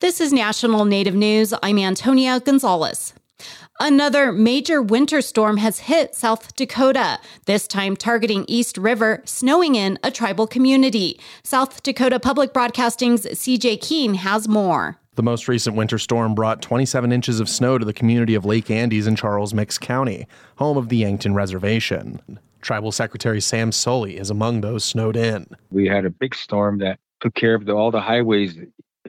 This is National Native News. I'm Antonia Gonzales. Another major winter storm has hit South Dakota, this time targeting East River, snowing in a tribal community. South Dakota Public Broadcasting's CJ Keene has more. The most recent winter storm brought 27 inches of snow to the community of Lake Andes in Charles Mix County, home of the Yankton Reservation. Tribal Secretary Sam Sully is among those snowed in. We had a big storm that took care of the, all the highways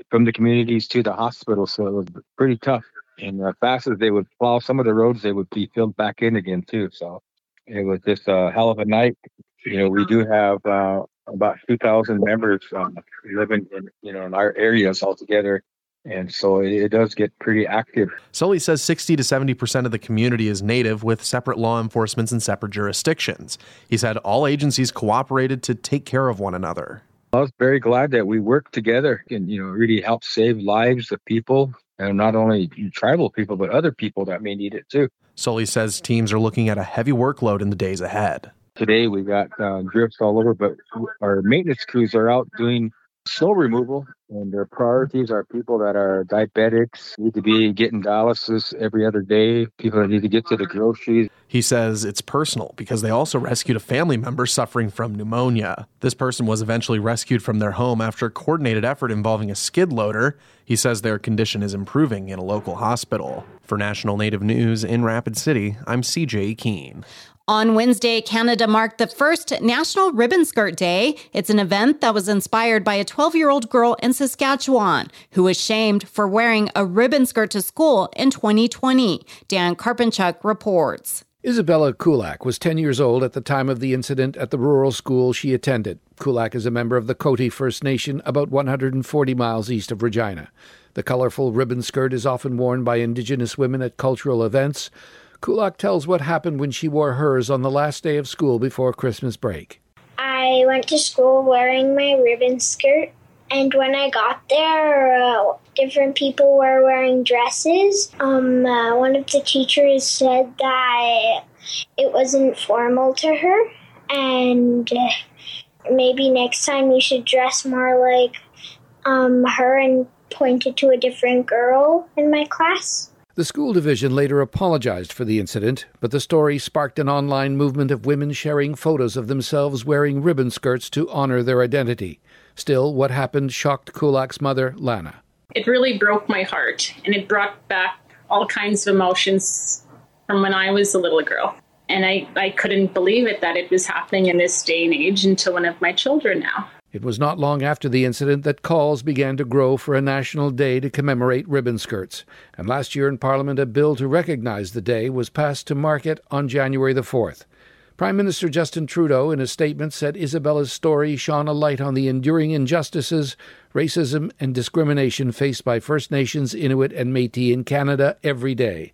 from the communities to the hospital, so it was pretty tough. And as fast as they would plow some of the roads, they would be filled back in again too. So it was just a hell of a night. You know, we do have uh, about 2,000 members um, living in you know in our areas altogether and so it, it, does get pretty active. Sully says 60 to 70% of the community is native with separate law enforcements and separate jurisdictions. He said all agencies cooperated to take care of one another. I was very glad that we worked together and, you know, really help save lives of people and not only tribal people, but other people that may need it too. Sully says teams are looking at a heavy workload in the days ahead. Today we got uh, drifts all over, but our maintenance crews are out doing snow removal, and their priorities are people that are diabetics, need to be getting dialysis every other day, people that need to get to the groceries. He says it's personal because they also rescued a family member suffering from pneumonia. This person was eventually rescued from their home after a coordinated effort involving a skid loader. He says their condition is improving in a local hospital. For National Native News in Rapid City, I'm CJ Keene. On Wednesday, Canada marked the first National Ribbon Skirt Day. It's an event that was inspired by a 12 year old girl in Saskatchewan who was shamed for wearing a ribbon skirt to school in 2020. Dan Karpenchuk reports. Isabella Kulak was 10 years old at the time of the incident at the rural school she attended. Kulak is a member of the Cote First Nation, about 140 miles east of Regina. The colorful ribbon skirt is often worn by Indigenous women at cultural events. Kulak tells what happened when she wore hers on the last day of school before Christmas break. I went to school wearing my ribbon skirt, and when I got there, uh, different people were wearing dresses. Um, uh, one of the teachers said that it wasn't formal to her, and uh, maybe next time you should dress more like um, her and pointed to a different girl in my class. The school division later apologized for the incident, but the story sparked an online movement of women sharing photos of themselves wearing ribbon skirts to honor their identity. Still, what happened shocked Kulak's mother, Lana. It really broke my heart, and it brought back all kinds of emotions from when I was a little girl. And I, I couldn't believe it that it was happening in this day and age until one of my children now. It was not long after the incident that calls began to grow for a national day to commemorate ribbon skirts. And last year in Parliament, a bill to recognize the day was passed to mark it on January the 4th. Prime Minister Justin Trudeau, in a statement, said Isabella's story shone a light on the enduring injustices, racism, and discrimination faced by First Nations, Inuit, and Metis in Canada every day.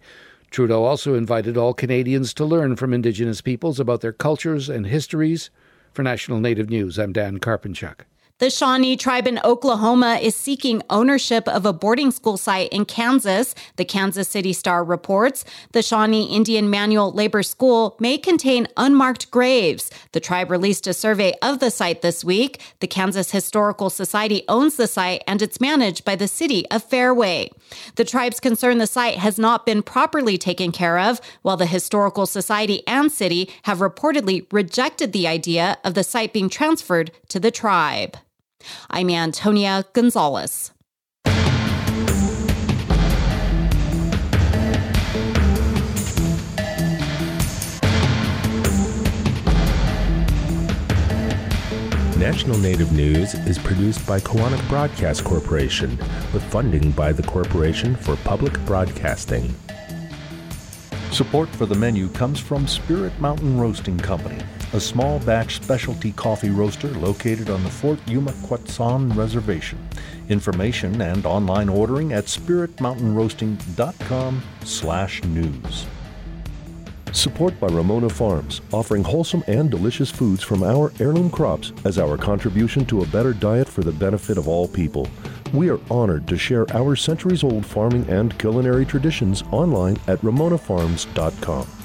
Trudeau also invited all Canadians to learn from Indigenous peoples about their cultures and histories. For National Native News, I'm Dan Karpenchuk. The Shawnee tribe in Oklahoma is seeking ownership of a boarding school site in Kansas. The Kansas City Star reports the Shawnee Indian Manual Labor School may contain unmarked graves. The tribe released a survey of the site this week. The Kansas Historical Society owns the site and it's managed by the city of Fairway. The tribe's concern the site has not been properly taken care of, while the Historical Society and city have reportedly rejected the idea of the site being transferred to the tribe. I'm Antonia Gonzales. National Native News is produced by Koahnic Broadcast Corporation with funding by the Corporation for Public Broadcasting. Support for the menu comes from Spirit Mountain Roasting Company, a small batch specialty coffee roaster located on the Fort Yuma Quechan Reservation. Information and online ordering at spiritmountainroasting.com slash news. Support by Ramona Farms, offering wholesome and delicious foods from our heirloom crops as our contribution to a better diet for the benefit of all people. We are honored to share our centuries old farming and culinary traditions online at ramonafarms.com.